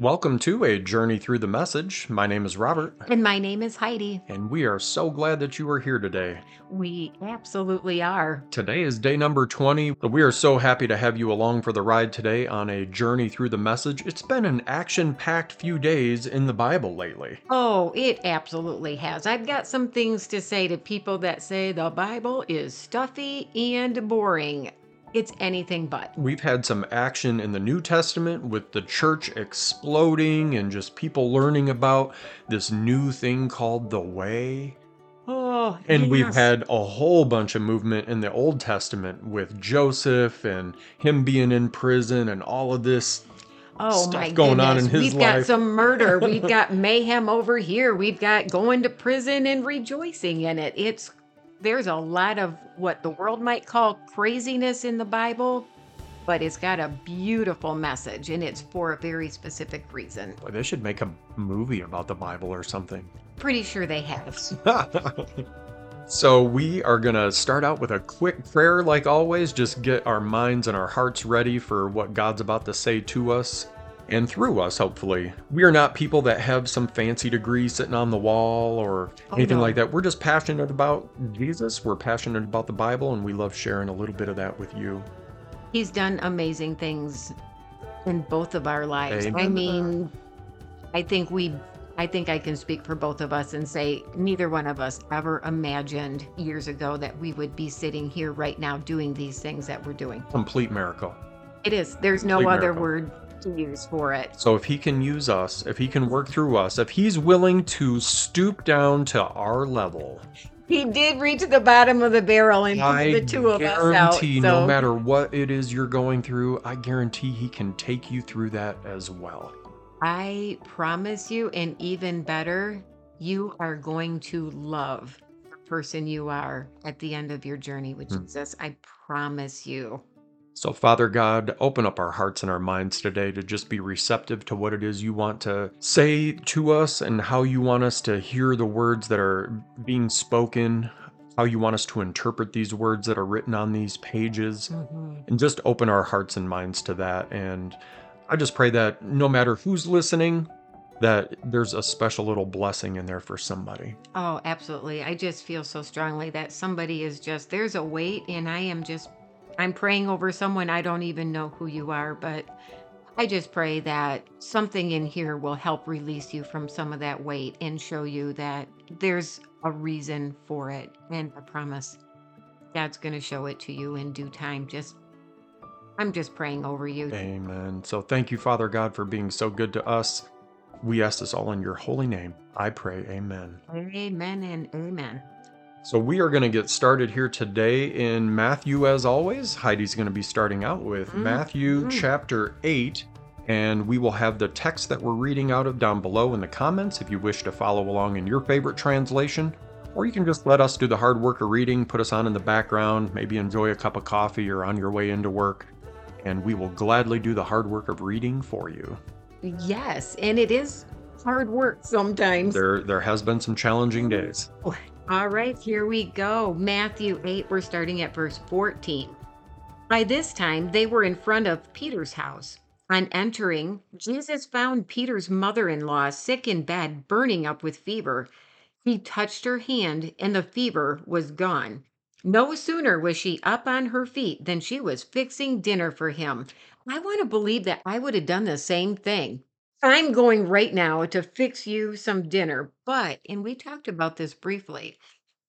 Welcome to a journey through the message. My name is Robert, And my name is Heidi. and we are so glad that you are here today. We absolutely are. Today is day number 20. We are so happy to have you along for the ride today on a journey through the message. It's been an action packed few days in the Bible lately. Oh, it absolutely has. I've got some things to say to people that say the Bible is stuffy and boring. It's anything but. We've had some action in the New Testament with the church exploding and just people learning about this new thing called the Way. Oh, And we've had a whole bunch of movement in the Old Testament with Joseph and him being in prison and all of this. oh stuff my going on in goodness. his We've got some murder. We've got mayhem over here. We've got going to prison and rejoicing in it. It's there's a lot of what the world might call craziness in the Bible, but it's got a beautiful message and it's for a very specific reason. Boy, they should make a movie about the Bible or something. Pretty sure they have. so, we are going to start out with a quick prayer, like always, just get our minds and our hearts ready for what God's about to say to us and through us, hopefully. We are not people that have some fancy degree sitting on the wall or Oh, anything no. like that. We're just passionate about Jesus, we're passionate about the Bible, and we love sharing a little bit of that with you. He's done amazing things in both of our lives. I mean, I think we I think I can speak for both of us and say neither one of us ever imagined years ago that we would be sitting here right now doing these things that we're doing. Complete miracle. It is. There's no Complete other miracle. word to use for it. So if he can use us, if he can work through us, if he's willing to stoop down to our level, He did reach the bottom of the barrel and I pull the two of us out. guarantee So no matter what it is you're going through, I guarantee he can take you through that as well. I promise you, and even better, you are going to love the person you are at the end of your journey with Hmm. Jesus. I promise you. So, Father God, open up our hearts and our minds today to just be receptive to what it is you want to say to us and how you want us to hear the words that are being spoken, how you want us to interpret these words that are written on these pages. Mm-hmm. and just open our hearts and minds to that. And I just pray that no matter who's listening, that there's a special little blessing in there for somebody. Oh, absolutely. I just feel so strongly that somebody is just, there's a weight, and I am just, I'm praying over someone. I don't even know who you are, but I just pray that something in here will help release you from some of that weight and show you that there's a reason for it. And I promise God's going to show it to you in due time. Just, I'm just praying over you. Amen. So thank you, Father God, for being so good to us. We ask this all in your holy name. I pray, Amen. Amen and amen. So we are going to get started here today in Matthew, as always. Heidi's going to be starting out with Mm, Matthew mm. chapter 8. And we will have the text that we're reading out of down below in the comments if you wish to follow along in your favorite translation. Or you can just let us do the hard work of reading, put us on in the background, maybe enjoy a cup of coffee or on your way into work. And we will gladly do the hard work of reading for you. Yes, and it is hard work sometimes. There, there has been some challenging days. All right, here we go. Matthew 8, we're starting at verse 14. By this time, they were in front of Peter's house. On entering, Jesus found Peter's mother in law sick in bed, burning up with fever. He touched her hand, and the fever was gone. No sooner was she up on her feet than she was fixing dinner for him. I want to believe that I would have done the same thing. I'm going right now to fix you some dinner. But, and we talked about this briefly,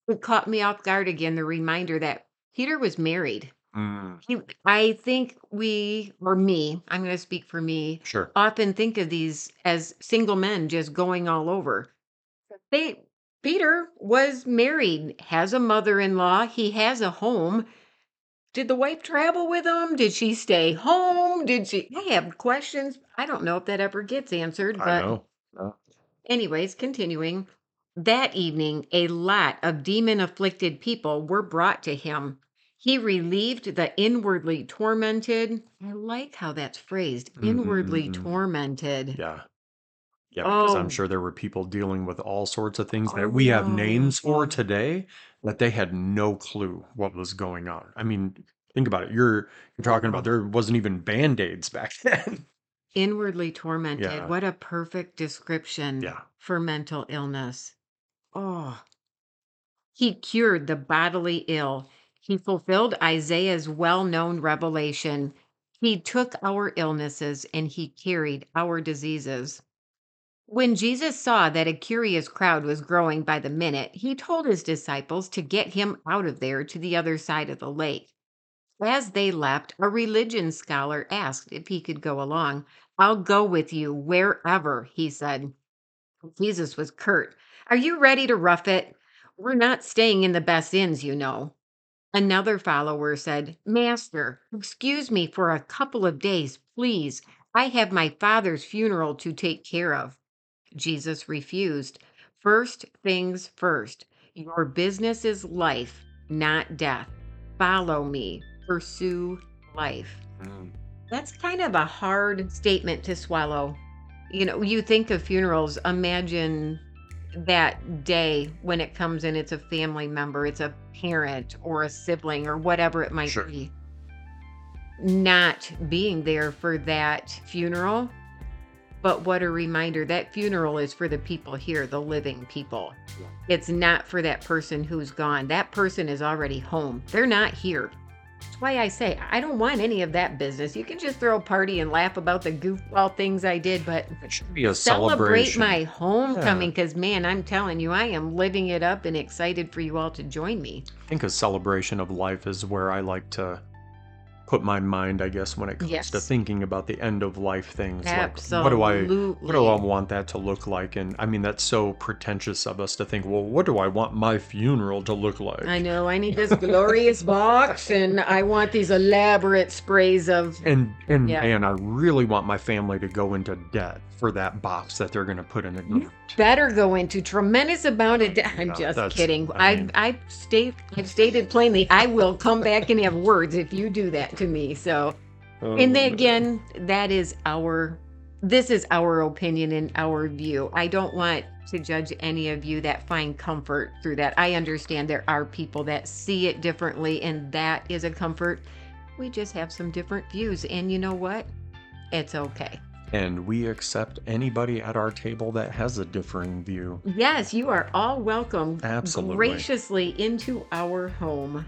it caught me off guard again the reminder that Peter was married. Mm. He, I think we, or me, I'm going to speak for me, Sure. often think of these as single men just going all over. They, Peter was married, has a mother in law, he has a home. Did the wife travel with him? Did she stay home? Did she? I have questions. I don't know if that ever gets answered, but I know. No. Anyways, continuing. That evening, a lot of demon afflicted people were brought to him. He relieved the inwardly tormented. I like how that's phrased inwardly Mhm. tormented. Yeah. Yeah, because I'm Oh. sure there were people dealing with all sorts of things that Oh, we have names for today that they had no clue what was going on. I mean, think about it. You're you're talking about there wasn't even band-aids back then. Inwardly tormented. Yeah. What a perfect description Yeah. for mental illness. Oh, he cured the bodily ill. He fulfilled Isaiah's well known revelation. He took our illnesses and he carried our diseases. When Jesus saw that a curious crowd was growing by the minute, he told his disciples to get him out of there to the other side of the lake. As they left, a religion scholar asked if he could go along. I'll go with you wherever, he said. Jesus was curt. Are you ready to rough it? We're not staying in the best inns, you know. Another follower said, Master, excuse me for a couple of days, please. I have my father's funeral to take care of. Jesus refused. First things first. Your business is life, not death. Follow me. Pursue life. Mm. That's kind of a hard statement to swallow. You know, you think of funerals, imagine that day when it comes in, it's a family member, it's a parent or a sibling or whatever it might Sure. be. Not being there for that funeral. But what a reminder that funeral is for the people here, the living people. Yeah. It's not for that person who's gone. That person is already home. They're not here. That's why I say I don't want any of that business. You can just throw a party and laugh about the goofball things I did, but It should be a celebrate my homecoming because, man, I'm telling you, I am living it up and excited for you all to join me. I think a celebration of life is where I like to put my mind, I guess, when it comes to thinking about the end of life things. Like, what do I what do I want that to look like? And I mean, that's so pretentious of us to think, well, what do I want my funeral to look like? I know. I need this glorious box, and I want these elaborate sprays of. and and Yeah. man, I really want my family to go into debt for that box that they're going to put in the ground. Better go into tremendous amount of. De- I'm Yeah, just that's- kidding. I I mean- I state I've stated plainly. I will come back and have words if you do that to me. So. Oh, and then again, that is our this is our opinion and our view. I don't want to judge any of you that find comfort through that. I understand there are people that see it differently and that is a comfort. We just have some different views and you know what? It's okay. And we accept anybody at our table that has a differing view. Yes, you are all welcome Absolutely. graciously into our home.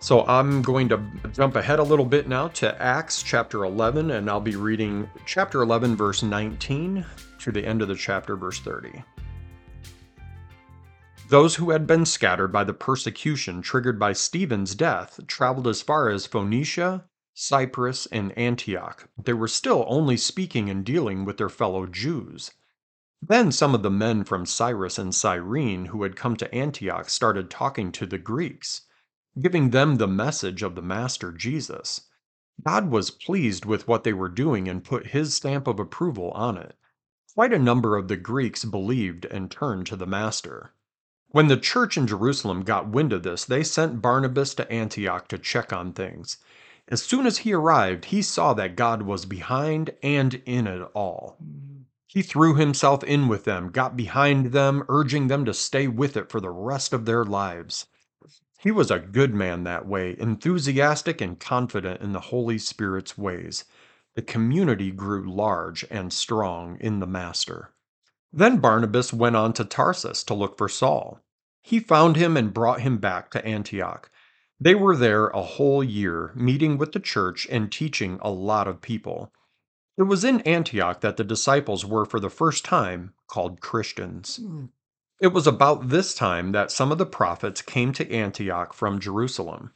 So I'm going to jump ahead a little bit now to Acts chapter 11, and I'll be reading chapter 11, verse 19 to the end of the chapter, verse 30. Those who had been scattered by the persecution triggered by Stephen's death traveled as far as Phoenicia, Cyprus, and Antioch. They were still only speaking and dealing with their fellow Jews. Then some of the men from Cyprus and Cyrene who had come to Antioch started talking to the Greeks giving them the message of the Master Jesus. God was pleased with what they were doing and put his stamp of approval on it. Quite a number of the Greeks believed and turned to the Master. When the church in Jerusalem got wind of this, they sent Barnabas to Antioch to check on things. As soon as he arrived, he saw that God was behind and in it all. He threw himself in with them, got behind them, urging them to stay with it for the rest of their lives. He was a good man that way, enthusiastic and confident in the Holy Spirit's ways. The community grew large and strong in the Master. Then Barnabas went on to Tarsus to look for Saul. He found him and brought him back to Antioch. They were there a whole year, meeting with the church and teaching a lot of people. It was in Antioch that the disciples were for the first time called Christians. Hmm. It was about this time that some of the prophets came to Antioch from Jerusalem.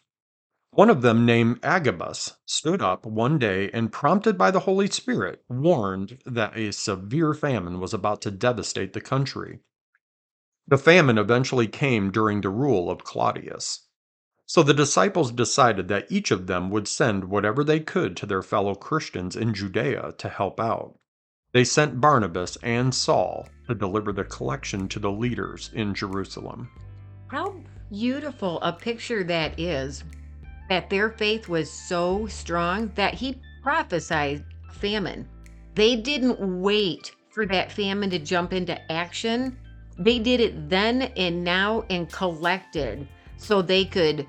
One of them, named Agabus, stood up one day and, prompted by the Holy Spirit, warned that a severe famine was about to devastate the country. The famine eventually came during the rule of Claudius. So the disciples decided that each of them would send whatever they could to their fellow Christians in Judea to help out. They sent Barnabas and Saul to deliver the collection to the leaders in Jerusalem. How beautiful a picture that is that their faith was so strong that he prophesied famine. They didn't wait for that famine to jump into action. They did it then and now and collected so they could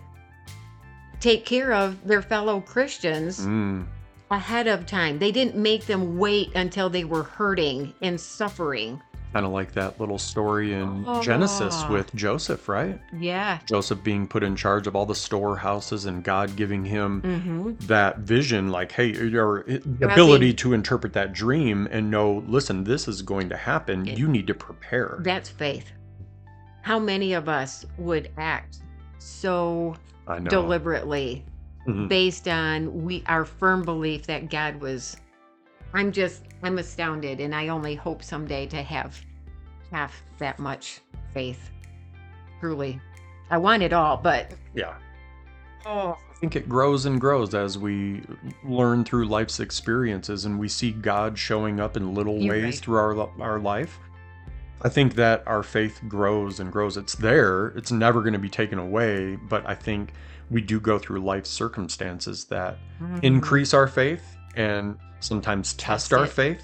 take care of their fellow Christians Mm, ahead of time. They didn't make them wait until they were hurting and suffering. Kind of like that little story in Genesis Oh. with Joseph, right? Yeah. Joseph being put in charge of all the storehouses and God giving him Mm-hmm. that vision, like, hey, your ability to interpret that dream and know, listen, this is going to happen. It- You need to prepare. That's faith. How many of us would act so. Deliberately Mhm. based on we our firm belief that God was I'm just I'm astounded and I only hope someday to have half that much faith. Truly. I want it all, but Yeah. oh I think it grows and grows as we learn through life's experiences and we see God showing up in little You're ways right. through our our life. I think that our faith grows and grows. It's there. It's never going to be taken away, but I think we do go through life circumstances that Mhm. increase our faith and sometimes test Test our it. faith.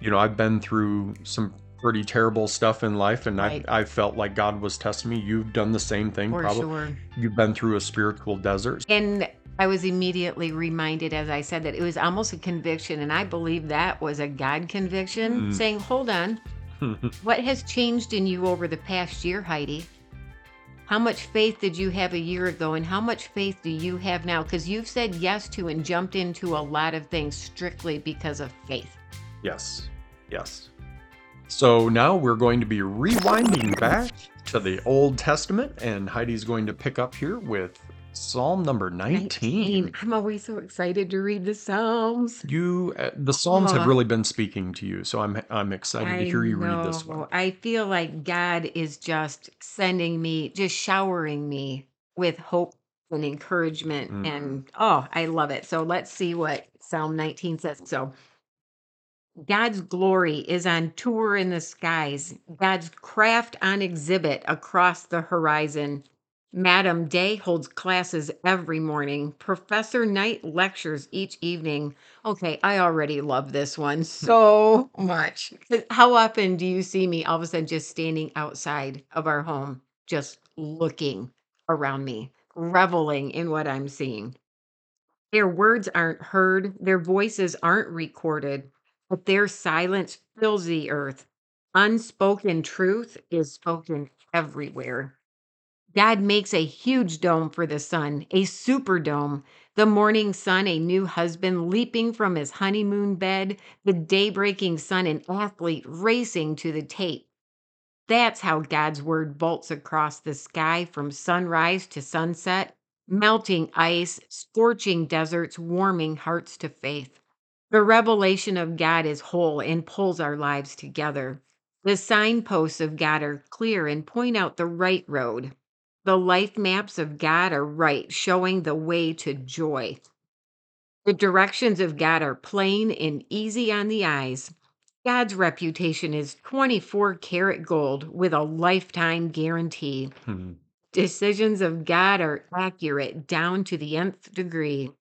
You know, I've been through some pretty terrible stuff in life and Right. I I felt like God was testing me. You've done the same thing for probably. sure. You've been through a spiritual desert. And I was immediately reminded as I said that it was almost a conviction, and I believe that was a God conviction Mm. saying, Hold on, what has changed in you over the past year, Heidi? How much faith did you have a year ago, and how much faith do you have now? Because you've said yes to and jumped into a lot of things strictly because of faith. Yes. Yes. So now we're going to be rewinding back to the Old Testament, and Heidi's going to pick up here with Psalm number 19. I'm always so excited to read the Psalms. You, uh, the Psalms have really been speaking to you, so I'm I'm excited to hear you read this one. I feel like God is just sending me, just showering me with hope and encouragement. Mm. And oh, I love it. So let's see what Psalm 19 says. So God's glory is on tour in the skies, God's craft on exhibit across the horizon. Madam Day holds classes every morning. Professor Night lectures each evening. Okay, I already love this one so much. How often do you see me all of a sudden just standing outside of our home, just looking around me, reveling in what I'm seeing? Their words aren't heard, their voices aren't recorded, but their silence fills the earth. Unspoken truth is spoken everywhere. God makes a huge dome for the sun, a super dome. The morning sun, a new husband leaping from his honeymoon bed, the day breaking sun, an athlete racing to the tape. That's how God's word bolts across the sky from sunrise to sunset, melting ice, scorching deserts, warming hearts to faith. The revelation of God is whole and pulls our lives together. The signposts of God are clear and point out the right road. The life maps of God are right, showing the way to joy. The directions of God are plain and easy on the eyes. God's reputation is 24 karat gold with a lifetime guarantee. Hmm. Decisions of God are accurate down to the nth degree.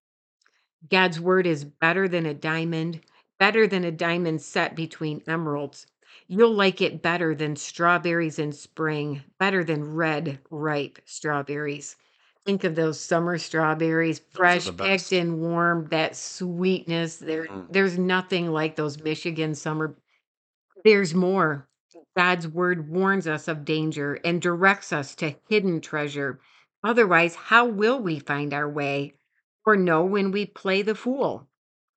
God's word is better than a diamond, better than a diamond set between emeralds. You'll like it better than strawberries in spring, better than red, ripe strawberries. Think of those summer strawberries, fresh, the picked best. and warm, that sweetness. There, Mm. there's nothing like those Michigan summer. There's more. God's word warns us of danger and directs us to hidden treasure. Otherwise, how will we find our way or know when we play the fool?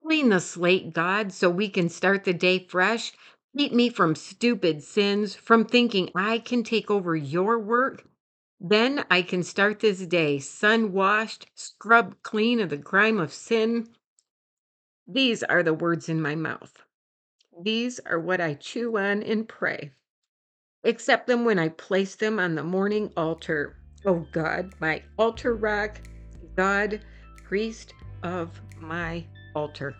Clean the slate, God, so we can start the day fresh. Keep me from stupid sins, from thinking I can take over your work. Then I can start this day sun washed, scrubbed clean of the grime of sin. These are the words in my mouth. These are what I chew on and pray. Accept them when I place them on the morning altar. Oh God, my altar rock, God, priest of my altar.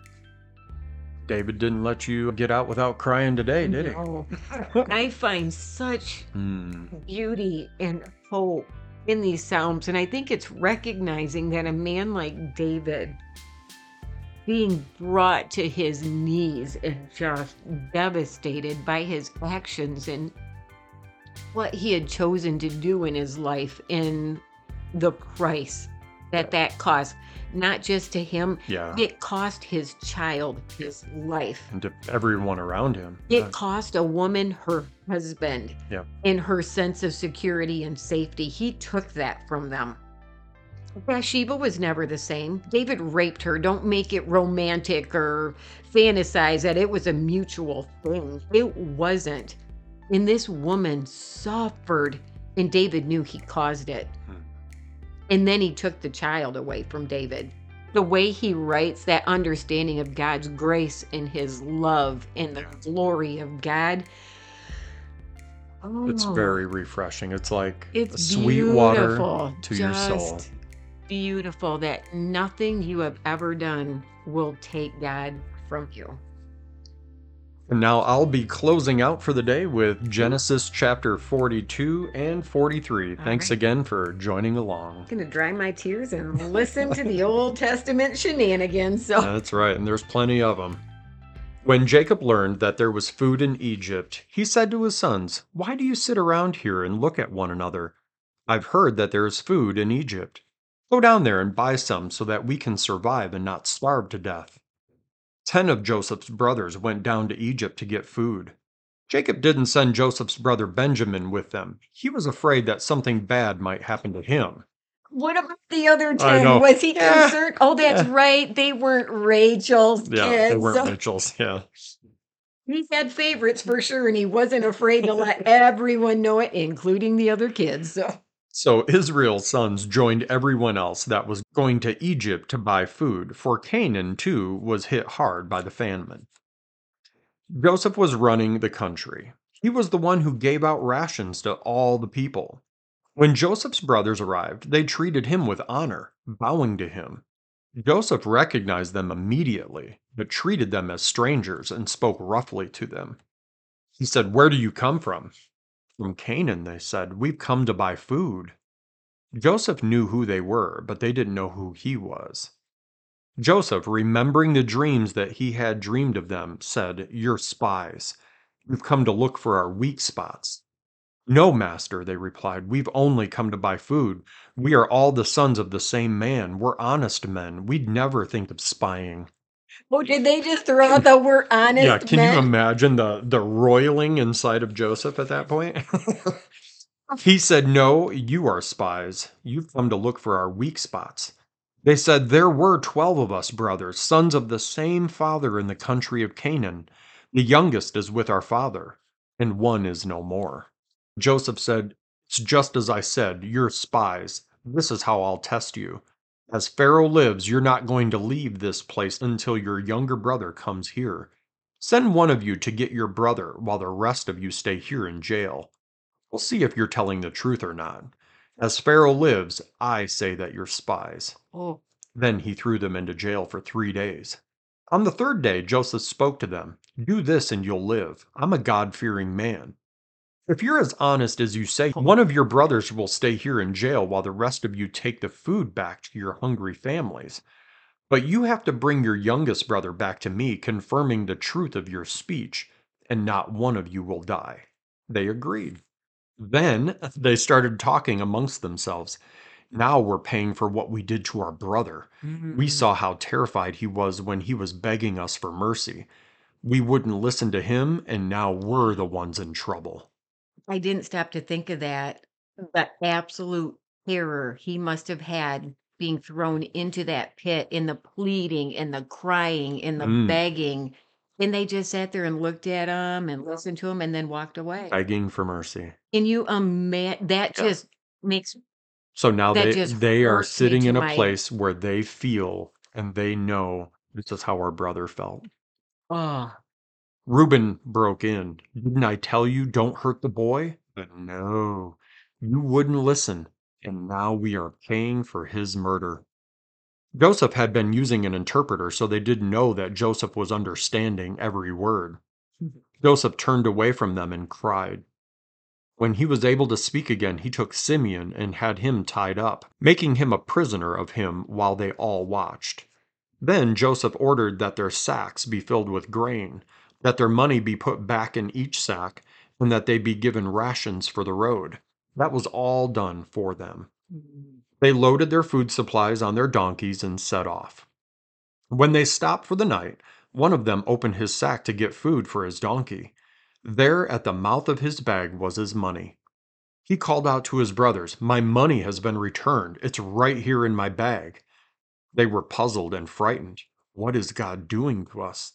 David didn't let you get out without crying today, did he? No. I find such Hmm. beauty and hope in these Psalms. And I think it's recognizing that a man like David being brought to his knees and just devastated by his actions and what he had chosen to do in his life and the price that that cost, not just to him, Yeah. it cost his child his life. And to everyone around him. It cost a woman her husband Yeah. and her sense of security and safety. He took that from them. Bathsheba was never the same. David raped her. Don't make it romantic or fantasize that it was a mutual thing. It wasn't. And this woman suffered, and David knew he caused it. Hmm. And then he took the child away from David. The way he writes that understanding of God's grace and his love and the glory of God. It's Oh, very refreshing. It's like it's sweet water to your soul. Beautiful that nothing you have ever done will take God from you. And now I'll be closing out for the day with Genesis chapter 42 and 43. Thanks right. again for joining along. I'm gonna dry my tears and listen to the Old Testament shenanigans. So That's right, and there's plenty of them. When Jacob learned that there was food in Egypt, he said to his sons, Why do you sit around here and look at one another? I've heard that there is food in Egypt. Go down there and buy some so that we can survive and not starve to death. Ten of Joseph's brothers went down to Egypt to get food. Jacob didn't send Joseph's brother Benjamin with them. He was afraid that something bad might happen to him. what about the other ten? Was he Yeah. concerned? Oh, that's Yeah. right. They weren't Rachel's Yeah, kids. they weren't so Mitchell's. Yeah. he had favorites for sure, and he wasn't afraid to let everyone know it, including the other kids. So So Israel's sons joined everyone else that was going to Egypt to buy food, for Canaan too was hit hard by the famine. Joseph was running the country. He was the one who gave out rations to all the people. When Joseph's brothers arrived, they treated him with honor, bowing to him. Joseph recognized them immediately, but treated them as strangers and spoke roughly to them. He said, Where do you come from? From Canaan, they said. We've come to buy food. Joseph knew who they were, but they didn't know who he was. Joseph, remembering the dreams that he had dreamed of them, said, You're spies. You've come to look for our weak spots. No, master, they replied. We've only come to buy food. We are all the sons of the same man. We're honest men. We'd never think of spying. Oh, did they just throw out the we're honest yeah, can men? you imagine the the roiling inside of Joseph at that point? he said, "No, you are spies. You've come to look for our weak spots." They said, "There were 12 of us brothers, sons of the same father in the country of Canaan. The youngest is with our father, and one is no more." Joseph said, "It's just as I said. You're spies. This is how I'll test you." As Pharaoh lives, you're not going to leave this place until your younger brother comes here. Send one of you to get your brother while the rest of you stay here in jail. We'll see if you're telling the truth or not. As Pharaoh lives, I say that you're spies. Oh, Then he threw them into jail for three days. On the third day, Joseph spoke to them Do this and you'll live. I'm a God fearing man. If you're as honest as you say, one of your brothers will stay here in jail while the rest of you take the food back to your hungry families. But you have to bring your youngest brother back to me, confirming the truth of your speech, and not one of you will die. They agreed. Then they started talking amongst themselves. Now we're paying for what we did to our brother. We mm. saw how terrified he was when he was begging us for mercy. We wouldn't listen to him, and now we're the ones in trouble. I didn't stop to think of that. The absolute terror he must have had being thrown into that pit in the pleading and the crying and the Mm. begging. And they just sat there and looked at him and listened to him and then walked away. Begging for mercy. Can you imagine? That Yeah. just makes So now That they just they are hurts me sitting to in a my- place where they feel and they know this is how our brother felt. oh Reuben broke in. Didn't I tell you don't hurt the boy? But no, you wouldn't listen, and now we are paying for his murder. Joseph had been using an interpreter, so they didn't know that Joseph was understanding every word. Joseph turned away from them and cried. When he was able to speak again, he took Simeon and had him tied up, making him a prisoner of him while they all watched. Then Joseph ordered that their sacks be filled with grain, that their money be put back in each sack, and that they be given rations for the road. That was all done for them. Mm. They loaded their food supplies on their donkeys and set off. When they stopped for the night, one of them opened his sack to get food for his donkey. There at the mouth of his bag was his money. He called out to his brothers, My money has been returned. It's right here in my bag. They were puzzled and frightened. What is God doing to us?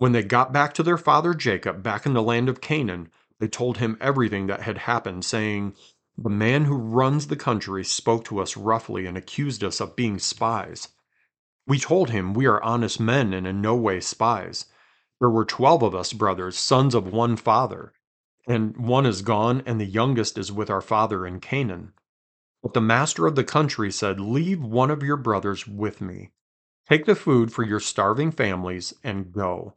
When they got back to their father Jacob, back in the land of Canaan, they told him everything that had happened, saying, The man who runs the country spoke to us roughly and accused us of being spies. We told him we are honest men and in no way spies. There were twelve of us brothers, sons of one father, and one is gone, and the youngest is with our father in Canaan. But the master of the country said, Leave one of your brothers with me. Take the food for your starving families and go.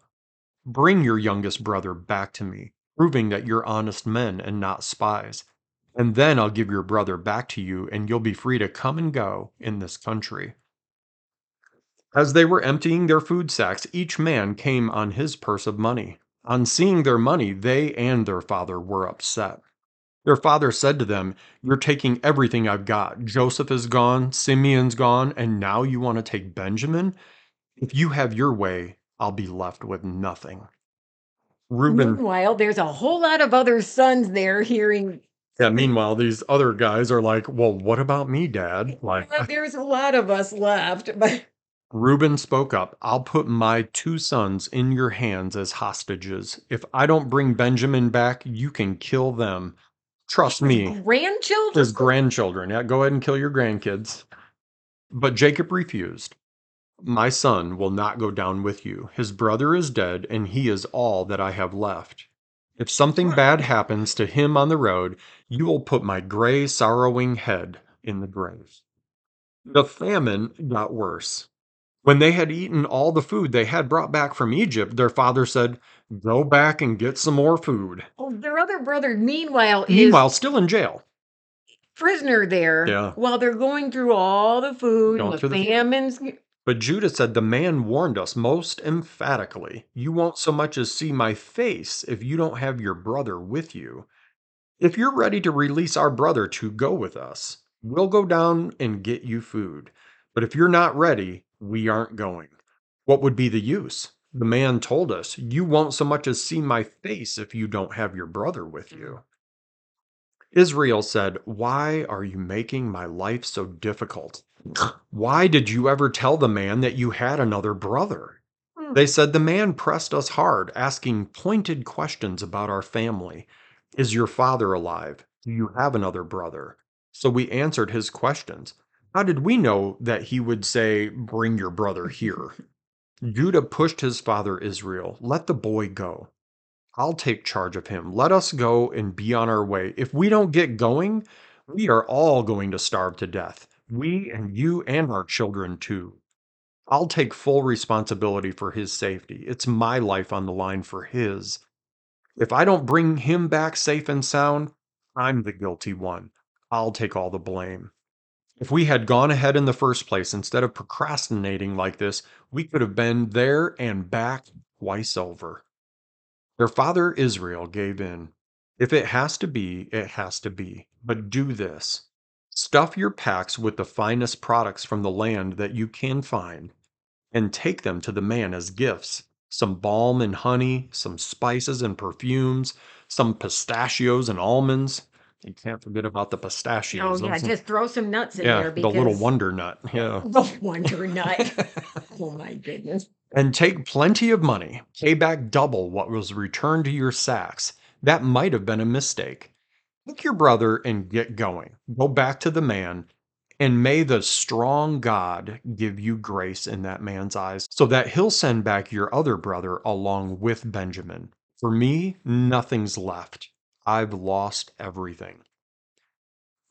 Bring your youngest brother back to me, proving that you're honest men and not spies. And then I'll give your brother back to you, and you'll be free to come and go in this country. As they were emptying their food sacks, each man came on his purse of money. On seeing their money, they and their father were upset. Their father said to them, You're taking everything I've got. Joseph is gone, Simeon's gone, and now you want to take Benjamin? If you have your way, I'll be left with nothing. Reuben. Meanwhile, there's a whole lot of other sons there hearing. Yeah, meanwhile, these other guys are like, Well, what about me, Dad? Like, "Well, there's a lot of us left, but Reuben spoke up, I'll put my two sons in your hands as hostages. If I don't bring Benjamin back, you can kill them. Trust me. grandchildren. His grandchildren. Yeah, go ahead and kill your grandkids. But Jacob refused. My son will not go down with you. His brother is dead, and he is all that I have left. If something bad happens to him on the road, you will put my gray, sorrowing head in the grave. The famine got worse. When they had eaten all the food they had brought back from Egypt, their father said, Go back and get some more food. Oh, their other brother, meanwhile, Meanwhile, still in jail. prisoner there Yeah. while they're going through all the food Going and the through the- famines. But Judah said, The man warned us most emphatically, You won't so much as see my face if you don't have your brother with you. If you're ready to release our brother to go with us, we'll go down and get you food. But if you're not ready, we aren't going. What would be the use? The man told us, You won't so much as see my face if you don't have your brother with you. Mm-hmm. Israel said, Why are you making my life so difficult? Why did you ever tell the man that you had another brother? Hmm. They said, The man pressed us hard, asking pointed questions about our family. Is your father alive? Do you have another brother? So we answered his questions. How did we know that he would say, Bring your brother here? Judah pushed his father Israel, Let the boy go. I'll take charge of him. Let us go and be on our way. If we don't get going, we are all going to starve to death. We and you and our children too. I'll take full responsibility for his safety. It's my life on the line for his. If I don't bring him back safe and sound, I'm the guilty one. I'll take all the blame. If we had gone ahead in the first place instead of procrastinating like this, we could have been there and back twice over. Their father Israel gave in. If it has to be, it has to be. But do this stuff your packs with the finest products from the land that you can find, and take them to the man as gifts some balm and honey, some spices and perfumes, some pistachios and almonds. You can't forget about the pistachios. Oh yeah, Those- just throw some nuts in yeah, there the little because wonder nut. Yeah. the wonder nut. oh my goodness. and take plenty of money. Pay back double what was returned to your sacks. That might have been a mistake. Take your brother and get going. Go back to the man, and may the strong God give you grace in that man's eyes, so that he'll send back your other brother along with Benjamin. For me, nothing's left. I've lost everything.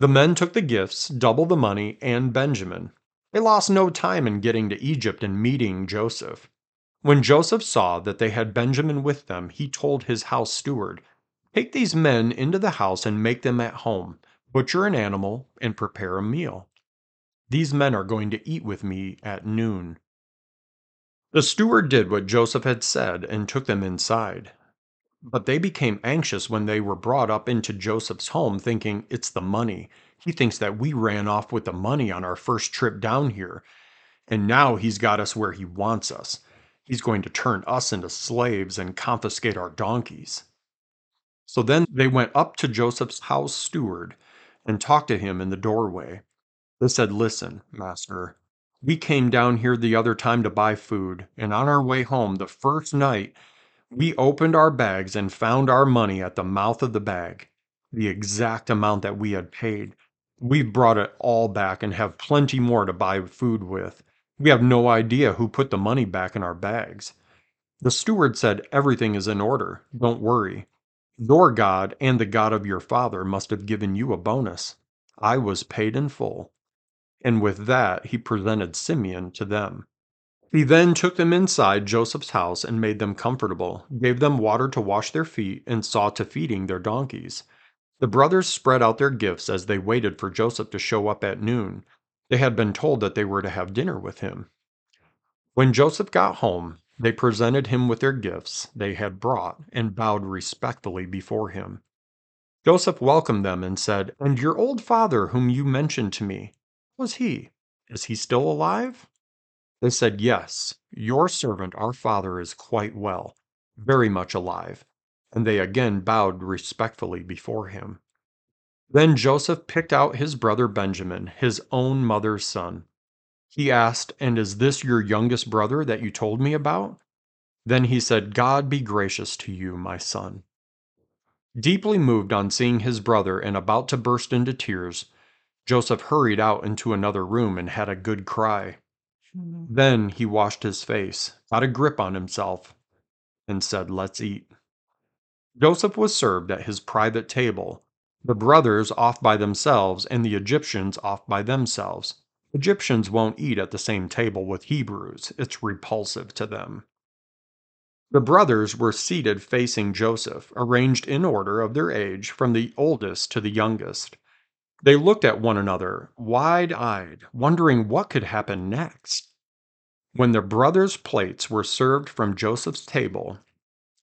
The men took the gifts, double the money, and Benjamin. They lost no time in getting to Egypt and meeting Joseph. When Joseph saw that they had Benjamin with them, he told his house steward, Take these men into the house and make them at home, butcher an animal, and prepare a meal. These men are going to eat with me at noon. The steward did what Joseph had said and took them inside. But they became anxious when they were brought up into Joseph's home, thinking it's the money. He thinks that we ran off with the money on our first trip down here, and now he's got us where he wants us. He's going to turn us into slaves and confiscate our donkeys. So then they went up to Joseph's house steward and talked to him in the doorway. They said, Listen, master, we came down here the other time to buy food, and on our way home, the first night, we opened our bags and found our money at the mouth of the bag, the exact amount that we had paid. We've brought it all back and have plenty more to buy food with. We have no idea who put the money back in our bags. The steward said, Everything is in order. Don't worry. Your God and the God of your father must have given you a bonus. I was paid in full. And with that, he presented Simeon to them. He then took them inside Joseph's house and made them comfortable, gave them water to wash their feet, and saw to feeding their donkeys. The brothers spread out their gifts as they waited for Joseph to show up at noon. They had been told that they were to have dinner with him. When Joseph got home, they presented him with their gifts they had brought and bowed respectfully before him. Joseph welcomed them and said, And your old father, whom you mentioned to me, was he? Is he still alive? They said, Yes, your servant, our father, is quite well, very much alive. And they again bowed respectfully before him. Then Joseph picked out his brother Benjamin, his own mother's son. He asked, And is this your youngest brother that you told me about? Then he said, God be gracious to you, my son. Deeply moved on seeing his brother and about to burst into tears, Joseph hurried out into another room and had a good cry. Hmm. Then he washed his face, got a grip on himself, and said, Let's eat. Joseph was served at his private table, the brothers off by themselves, and the Egyptians off by themselves. Egyptians won't eat at the same table with Hebrews, it's repulsive to them. The brothers were seated facing Joseph, arranged in order of their age from the oldest to the youngest. They looked at one another, wide eyed, wondering what could happen next. When the brothers' plates were served from Joseph's table,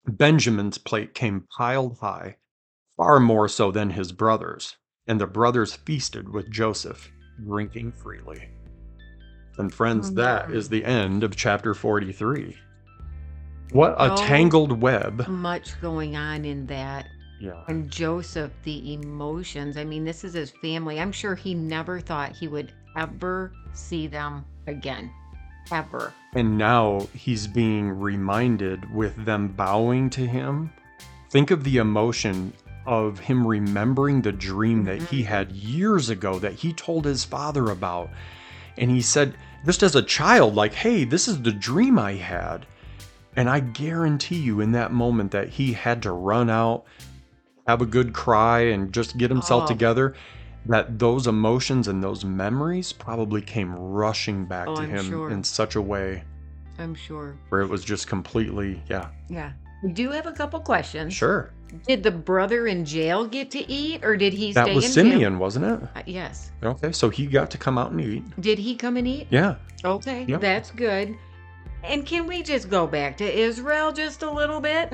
Benjamin's plate came piled high, far more so than his brothers, and the brothers feasted with Joseph, drinking freely. And friends, oh, that is the end of chapter 43. What a So tangled web. Much going on in that. Yeah. And Joseph, the emotions. I mean, this is his family. I'm sure he never thought he would ever see them again. Ever. And now he's being reminded with them bowing to him. Think of the emotion of him remembering the dream that he had years ago that he told his father about. And he said, just as a child, like, hey, this is the dream I had. And I guarantee you, in that moment, that he had to run out, have a good cry, and just get himself Oh. together, that those emotions and those memories probably came rushing back Oh, to I'm him sure. in such a way I'm sure. where it was just completely, yeah, Yeah. We do have a couple questions. sure. Did the brother in jail get to eat or did he That stay was in jail? Simeon, wasn't it? Uh, yes. Okay, so he got to come out and eat. Did he come and eat? Yeah, Okay, Yep. that's good. And can we just go back to Israel just a little bit?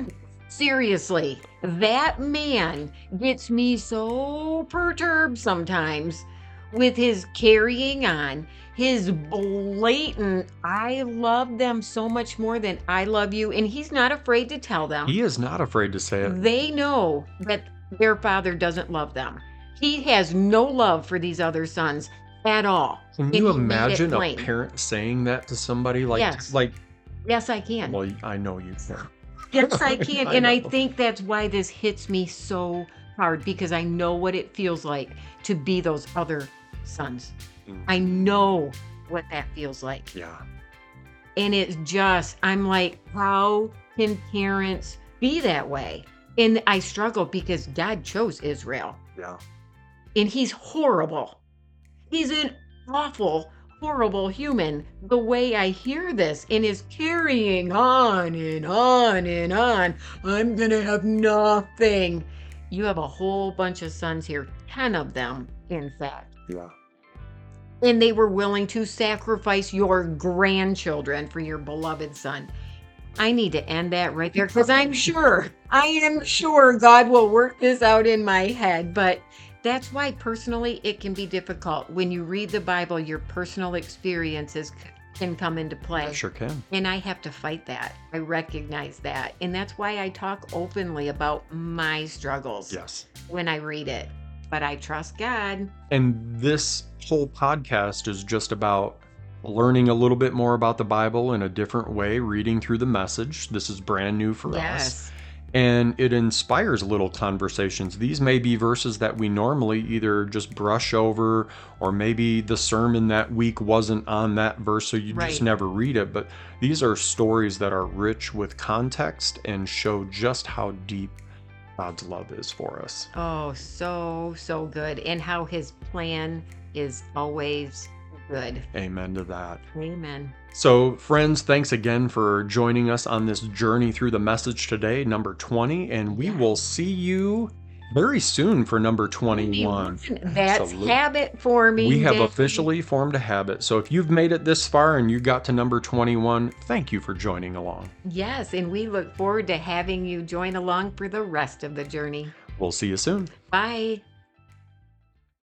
Seriously, that man gets me so perturbed sometimes with his carrying on, his blatant, I love them so much more than I love you. And he's not afraid to tell them. he is not afraid to say it. They know that their father doesn't love them. He has no love for these other sons at all. Can you he made it imagine a parent saying that to somebody? Like, Yes. like, Yes, I can. well, I know you can. Yes, I can. I and I think that's why this hits me so hard because I know what it feels like to be those other sons. Mm. I know what that feels like. Yeah, And it's just, I'm like, how can parents be that way? And I struggle because God chose Israel yeah, and he's horrible. He's an awful, horrible human. The way I hear this and is carrying on and on and on. I'm gonna have nothing. You have a whole bunch of sons here, 10 of them, in fact. yeah. And they were willing to sacrifice your grandchildren for your beloved son. I need to end that right there because I'm sure, I am sure God will work this out in my head. But that's why personally it can be difficult. When you read the Bible, your personal experiences can come into play. Sure can. And I have to fight that. I recognize that. And that's why I talk openly about my struggles Yes. when I read it. But I trust God. And this whole podcast is just about learning a little bit more about the Bible in a different way, reading through the message. This is brand new for us. And it inspires little conversations. These may be verses that we normally either just brush over, or maybe the sermon that week wasn't on that verse, so you Right. just never read it. But these are stories that are rich with context and show just how deep God's love is for us. Oh, so, so good. And how his plan is always good. Amen to that. Amen. So, friends, thanks again for joining us on this journey through the message today, number 20, and we Yeah. will see you very soon for number 21. That's Absolutely. habit forming. We have officially formed a habit. So, if you've made it this far and you got to number 21, thank you for joining along. Yes, and we look forward to having you join along for the rest of the journey. We'll see you soon. Bye.